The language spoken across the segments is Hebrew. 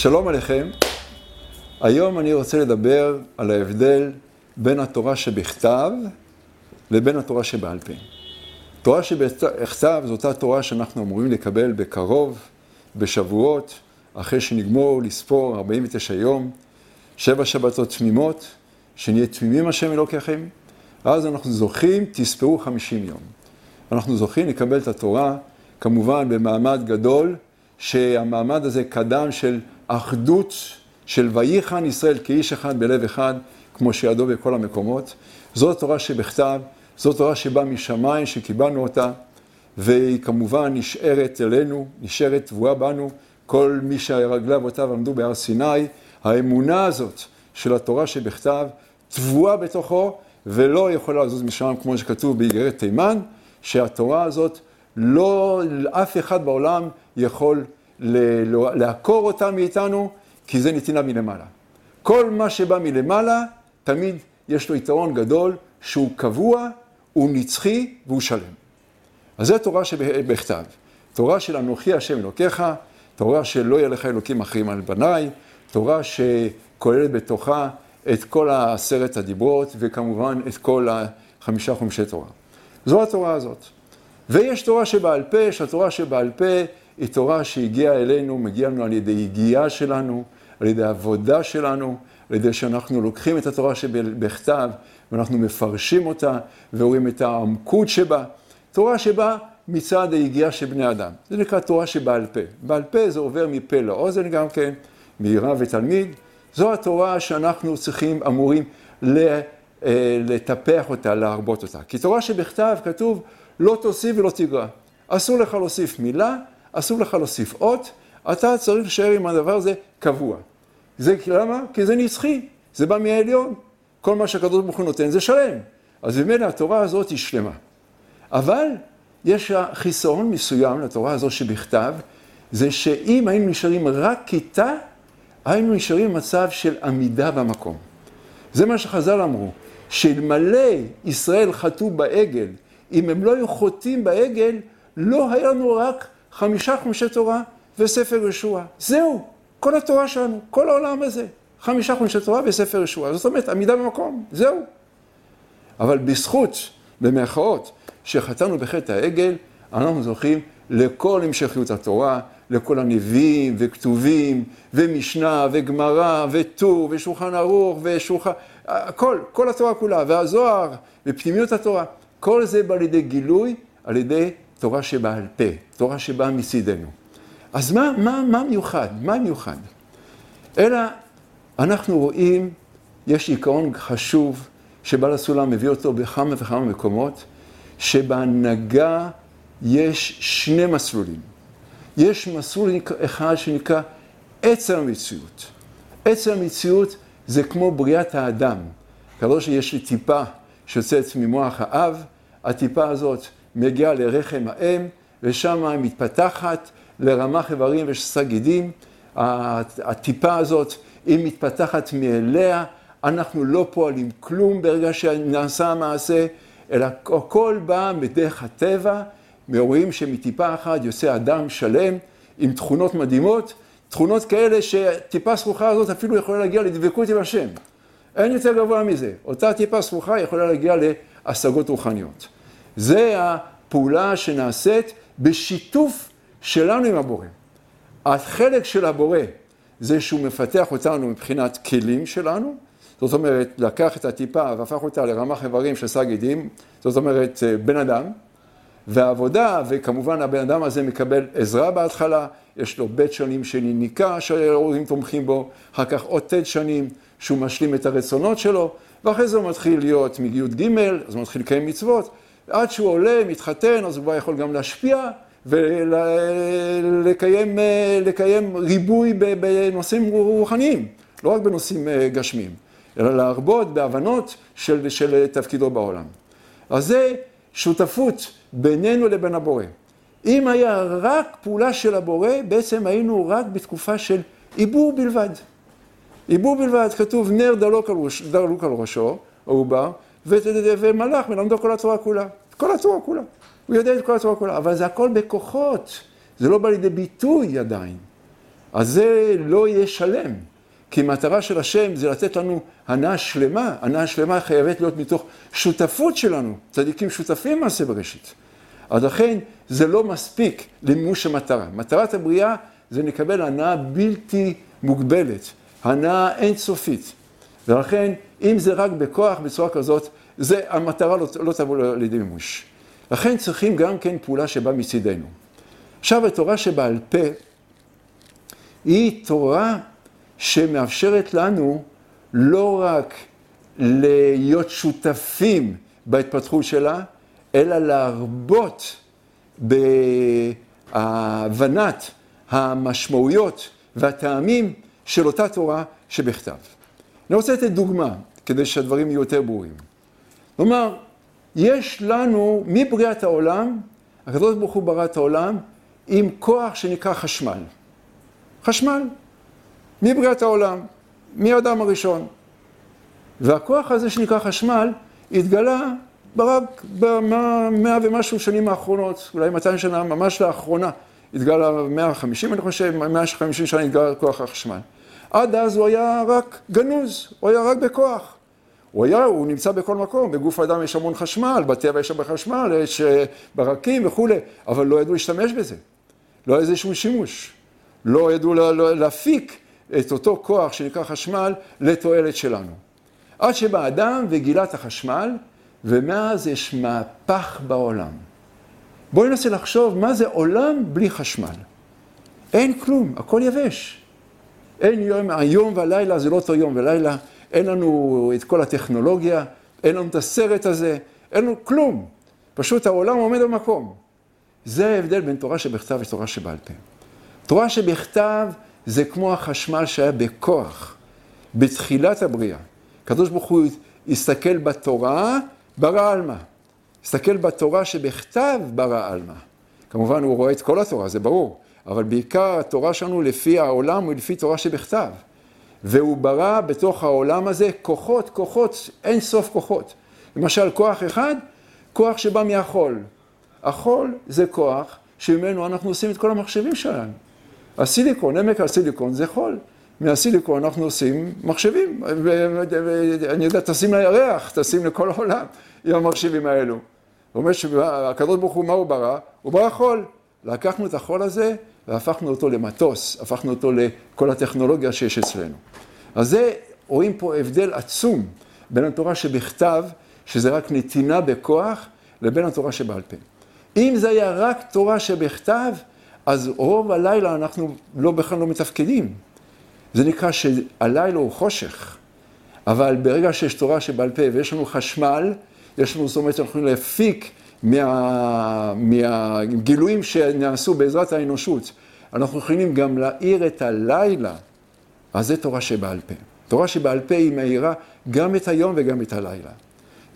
שלום עליכם. היום אני רוצה לדבר על ההבדל בין התורה שבכתב לבין התורה שבעל פה. תורה שבכתב זו אותה תורה שאנחנו אמורים לקבל בקרוב, בשבועות, אחרי שנגמור לספור 49 יום, שבע שבתות תמימות, שנהיה תמימים השם אלוקיכם, ואז אנחנו זוכים, תספרו 50 יום. אנחנו זוכים לקבל את התורה, כמובן במעמד גדול, שהמעמד הזה קדם של אחדות, של ויחן ישראל כאיש אחד בלב אחד, כמו שידעו בכל המקומות. זו התורה שבכתב, זו תורה שבאה משמיים, שקיבלנו אותה, והיא כמובן נשארת אלינו, נשארת תבואה בנו. כל מי שרגלי אבותיו עמדו בהר סיני, האמונה הזאת של התורה שבכתב, תבואה בתוכו, ולא יכולה לזוז משם, כמו שכתוב באיגרת תימן, שהתורה הזאת, לא, אף אחד בעולם יכול לעקור אותה מאיתנו, כי זה נתינה מלמעלה. כל מה שבא מלמעלה, תמיד יש לו יתרון גדול, שהוא קבוע, הוא נצחי והוא שלם. אז זו תורה שבכתב. תורה של אנוכי השם אלוקיך, תורה שלא יהיה לך אלוקים אחרים על בניי, תורה שכוללת בתוכה את כל עשרת הדיברות, וכמובן את כל החמישה חומשי תורה. זו התורה הזאת. ויש תורה שבעל פה, שהתורה שבעל פה היא תורה שהגיעה אלינו, מגיעה לנו על ידי יגיעה שלנו, על ידי עבודה שלנו, על ידי שאנחנו לוקחים את התורה שבכתב ואנחנו מפרשים אותה ורואים את העמקות שבה. תורה שבאה מצד היגיעה של בני אדם. זה נקרא תורה שבעל פה. בעל פה זה עובר מפה לאוזן גם כן, מרב ותלמיד. זו התורה שאנחנו צריכים, אמורים אה, לטפח אותה, להרבות אותה. כי תורה שבכתב כתוב לא תוסיף ולא תגרע. אסור לך להוסיף מילה, אסור לך להוסיף אות, אתה צריך להישאר עם הדבר הזה קבוע. זה למה? כי זה נצחי, זה בא מהעליון. כל מה שהקדוש ברוך הוא נותן זה שלם. אז ממילא התורה הזאת היא שלמה. אבל יש חיסרון מסוים לתורה הזו שבכתב, זה שאם היינו נשארים רק כיתה, היינו נשארים במצב של עמידה במקום. זה מה שחז"ל אמרו, שאלמלא ישראל חטאו בעגל, אם הם לא היו חוטאים בעגל, לא היה לנו רק חמישה חומשי תורה וספר ישוע. זהו, כל התורה שלנו, כל העולם הזה. חמישה חומשי תורה וספר ישוע. זאת אומרת, עמידה במקום, זהו. אבל בזכות, במירכאות, שחטאנו בחטא העגל, אנחנו זוכים לכל המשכיות התורה, לכל הנביאים וכתובים ומשנה וגמרא וטור ושולחן ערוך ושולחן, הכל, כל התורה כולה, והזוהר ופנימיות התורה, כל זה בא לידי גילוי על ידי תורה שבעל פה, תורה שבאה מצידנו. אז מה, מה, מה מיוחד? מה מיוחד? אלא אנחנו רואים, יש עיקרון חשוב שבעל הסולם מביא אותו בכמה וכמה מקומות, שבהנהגה יש שני מסלולים. יש מסלול אחד שנקרא עצם המציאות. עצם המציאות זה כמו בריאת האדם. כזו שיש לי טיפה שיוצאת ממוח האב, הטיפה הזאת מגיעה לרחם האם, ושם היא מתפתחת לרמ"ח איברים ושסה גידים. הטיפה הזאת, היא מתפתחת מאליה, אנחנו לא פועלים כלום ברגע שנעשה המעשה, אלא הכל בא מדרך הטבע, מרואים שמטיפה אחת יוצא אדם שלם עם תכונות מדהימות, תכונות כאלה שטיפה סרוחה הזאת אפילו יכולה להגיע לדבקות עם השם. אין יותר גבוה מזה. אותה טיפה סרוחה יכולה להגיע להשגות רוחניות. זה הפעולה שנעשית בשיתוף שלנו עם הבורא. החלק של הבורא זה שהוא מפתח אותנו מבחינת כלים שלנו, זאת אומרת, לקח את הטיפה והפך אותה לרמ"ח איברים של שא גידים, זאת אומרת, בן אדם, והעבודה, וכמובן הבן אדם הזה מקבל עזרה בהתחלה, יש לו בית שנים של יניקה שההורים תומכים בו, אחר כך עוד ט' שנים שהוא משלים את הרצונות שלו, ואחרי זה הוא מתחיל להיות מי"ג, אז הוא מתחיל לקיים מצוות, עד שהוא עולה, מתחתן, אז הוא כבר יכול גם להשפיע ולקיים ריבוי בנושאים רוחניים, לא רק בנושאים אה, גשמיים, אלא להרבות בהבנות של, של תפקידו בעולם. אז זה שותפות בינינו לבין הבורא. אם היה רק פעולה של הבורא, בעצם היינו רק בתקופה של עיבור בלבד. עיבור בלבד, כתוב נר דלוק על, ראש, דלוק על ראשו, העובר, ומלאך מלמדו כל התורה כולה. כל התורה כולה. הוא יודע את כל התורה כולה, אבל זה הכל בכוחות, זה לא בא לידי ביטוי עדיין. אז זה לא יהיה שלם. כי מטרה של השם זה לתת לנו הנאה שלמה. הנאה שלמה חייבת להיות מתוך שותפות שלנו. צדיקים שותפים מעשה בראשית. אז לכן זה לא מספיק למימוש המטרה. מטרת הבריאה זה לקבל הנאה בלתי מוגבלת, הנאה אינסופית. ולכן, אם זה רק בכוח בצורה כזאת, זה, המטרה לא, לא תבוא לידי מימוש. לכן צריכים גם כן פעולה שבאה מצידנו. עכשיו, התורה שבעל פה היא תורה שמאפשרת לנו לא רק להיות שותפים בהתפתחות שלה, אלא להרבות בהבנת המשמעויות והטעמים של אותה תורה שבכתב. אני רוצה לתת דוגמה, כדי שהדברים יהיו יותר ברורים. כלומר, יש לנו, מבריאת העולם, הקדוש ברוך הוא ברא את העולם עם כוח שנקרא חשמל. חשמל, מבריאת העולם, מאדם הראשון. והכוח הזה שנקרא חשמל התגלה רק במאה ומשהו שנים האחרונות, אולי 200 שנה, ממש לאחרונה. התגלה 150, אני חושב, 150 שנה התגלה כוח החשמל. עד אז הוא היה רק גנוז, הוא היה רק בכוח. הוא היה, הוא נמצא בכל מקום, בגוף האדם יש המון חשמל, בטבע יש הרבה חשמל, יש אה, ברקים וכולי, אבל לא ידעו להשתמש בזה. לא היה איזה שום שימוש. לא ידעו להפיק את אותו כוח שנקרא חשמל לתועלת שלנו. עד שבא אדם וגילה את החשמל, ומאז יש מהפך בעולם. בואי ננסה לחשוב מה זה עולם בלי חשמל. אין כלום, הכל יבש. אין יום, היום והלילה זה לא אותו יום ולילה, אין לנו את כל הטכנולוגיה, אין לנו את הסרט הזה, אין לנו כלום. פשוט העולם עומד במקום. זה ההבדל בין תורה שבכתב ותורה שבעל פה. תורה שבכתב זה כמו החשמל שהיה בכוח, בתחילת הבריאה. הקדוש ברוך הוא הסתכל בתורה, ברא עלמא. הסתכל בתורה שבכתב ברא עלמא. כמובן הוא רואה את כל התורה, זה ברור, אבל בעיקר התורה שלנו לפי העולם ולפי תורה שבכתב. והוא ברא בתוך העולם הזה כוחות, כוחות, אין סוף כוחות. למשל, כוח אחד, כוח שבא מהחול. החול זה כוח שממנו אנחנו עושים את כל המחשבים שלנו. הסיליקון, עמק הסיליקון זה חול. מהסיליקון אנחנו עושים מחשבים, ואני יודע, טסים לירח, טסים לכל העולם עם המחשבים האלו. זאת אומרת שהקדוש ברוך הוא, מה הוא ברא? הוא ברא חול. לקחנו את החול הזה והפכנו אותו למטוס, הפכנו אותו לכל הטכנולוגיה שיש אצלנו. אז זה, רואים פה הבדל עצום בין התורה שבכתב, שזה רק נתינה בכוח, לבין התורה שבעל פה. אם זה היה רק תורה שבכתב, אז רוב הלילה אנחנו לא, בכלל לא מתפקדים. זה נקרא שהלילה הוא חושך. אבל ברגע שיש תורה שבעל פה ויש לנו חשמל, יש לנו, זאת אומרת, אנחנו יכולים להפיק מה, מהגילויים שנעשו בעזרת האנושות, אנחנו יכולים גם להאיר את הלילה, אז זה תורה שבעל פה. תורה שבעל פה היא מאירה גם את היום וגם את הלילה.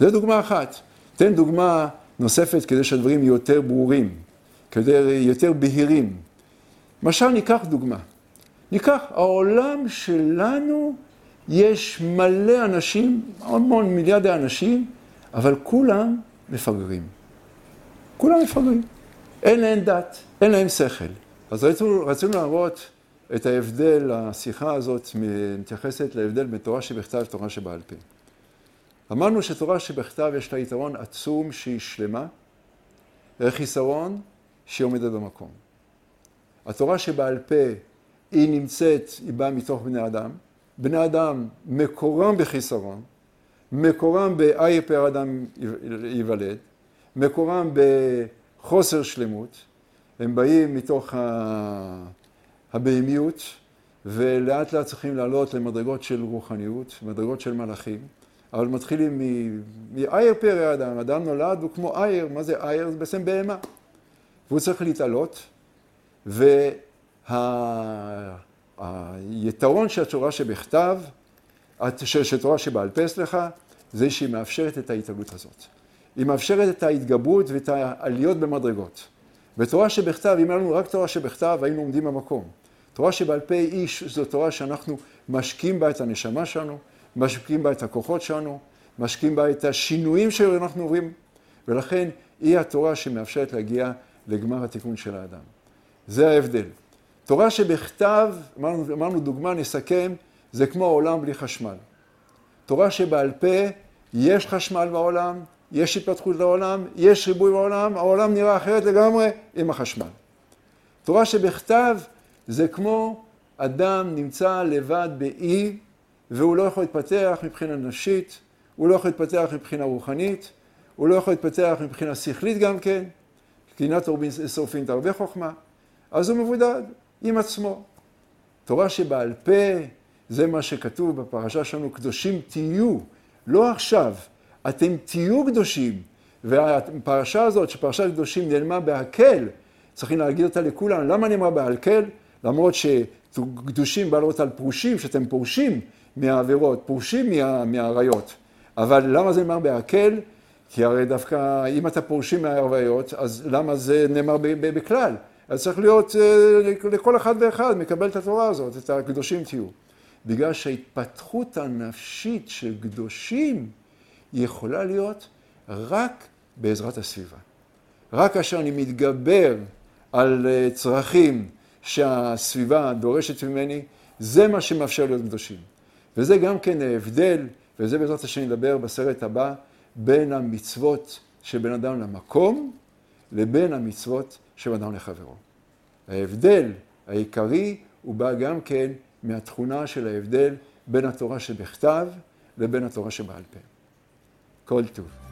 זו דוגמה אחת. תן דוגמה נוספת כדי שהדברים יהיו יותר ברורים, כדי יותר בהירים. למשל, ניקח דוגמה. ניקח, העולם שלנו, יש מלא אנשים, המון מיליארדי אנשים, אבל כולם מפגרים. כולם מפגרים. אין להם דת, אין להם שכל. אז רצינו, רצינו להראות את ההבדל, השיחה הזאת מתייחסת להבדל בין תורה שבכתב ותורה שבעל פה. אמרנו שתורה שבכתב יש לה יתרון עצום שהיא שלמה, וחיסרון שהיא עומדת במקום. התורה שבעל פה היא נמצאת, היא באה מתוך בני אדם. בני אדם מקורם בחיסרון, מקורם באי פר אדם ייוולד, מקורם בחוסר שלמות, הם באים מתוך הבהמיות, ולאט לאט צריכים לעלות למדרגות של רוחניות, מדרגות של מלאכים, אבל מתחילים מאייר פרא אדם, אדם נולד הוא כמו אייר, מה זה אייר? זה בעצם בהמה. והוא צריך להתעלות, והיתרון של התורה שבכתב, של תורה שבעל פה, סליחה, זה שהיא מאפשרת את ההתעלות הזאת. היא מאפשרת את ההתגברות ואת העליות במדרגות. ותורה שבכתב, אם היה לנו רק תורה שבכתב, היינו עומדים במקום. תורה שבעל פה היא, זו תורה שאנחנו משקיעים בה את הנשמה שלנו, משקיעים בה את הכוחות שלנו, משקיעים בה את השינויים שאנחנו עוברים, ולכן היא התורה שמאפשרת להגיע לגמר התיקון של האדם. זה ההבדל. תורה שבכתב, אמרנו, אמרנו דוגמה, נסכם, זה כמו עולם בלי חשמל. תורה שבעל פה, יש חשמל בעולם, יש התפתחות לעולם, יש ריבוי בעולם, העולם נראה אחרת לגמרי עם החשמל. תורה שבכתב זה כמו אדם נמצא לבד באי והוא לא יכול להתפתח מבחינה נשית, הוא לא יכול להתפתח מבחינה רוחנית, הוא לא יכול להתפתח מבחינה שכלית גם כן, קנאת רבין שורפים תרבה חוכמה, אז הוא מבודד עם עצמו. תורה שבעל פה, זה מה שכתוב בפרשה שלנו, קדושים תהיו, לא עכשיו, אתם תהיו קדושים. והפרשה הזאת, שפרשת קדושים נעלמה בהקל, צריכים להגיד אותה לכולם. למה נאמרה בהקל? למרות שקדושים בא לראות על פרושים, שאתם פורשים מהעבירות, פורשים מה, מהעריות. אבל למה זה נאמר בהקל? כי הרי דווקא אם אתה פורשים מהעריות, אז למה זה נאמר בכלל? אז צריך להיות אה, לכל אחד ואחד מקבל את התורה הזאת, את הקדושים תהיו. בגלל שההתפתחות הנפשית של קדושים יכולה להיות רק בעזרת הסביבה. רק כאשר אני מתגבר על אה, צרכים שהסביבה דורשת ממני, זה מה שמאפשר להיות קדושים. וזה גם כן ההבדל, וזה בעזרת השם נדבר בסרט הבא, בין המצוות של בן אדם למקום, לבין המצוות של בן אדם לחברו. ההבדל העיקרי הוא בא גם כן מהתכונה של ההבדל בין התורה שבכתב לבין התורה שבעל פה. כל טוב.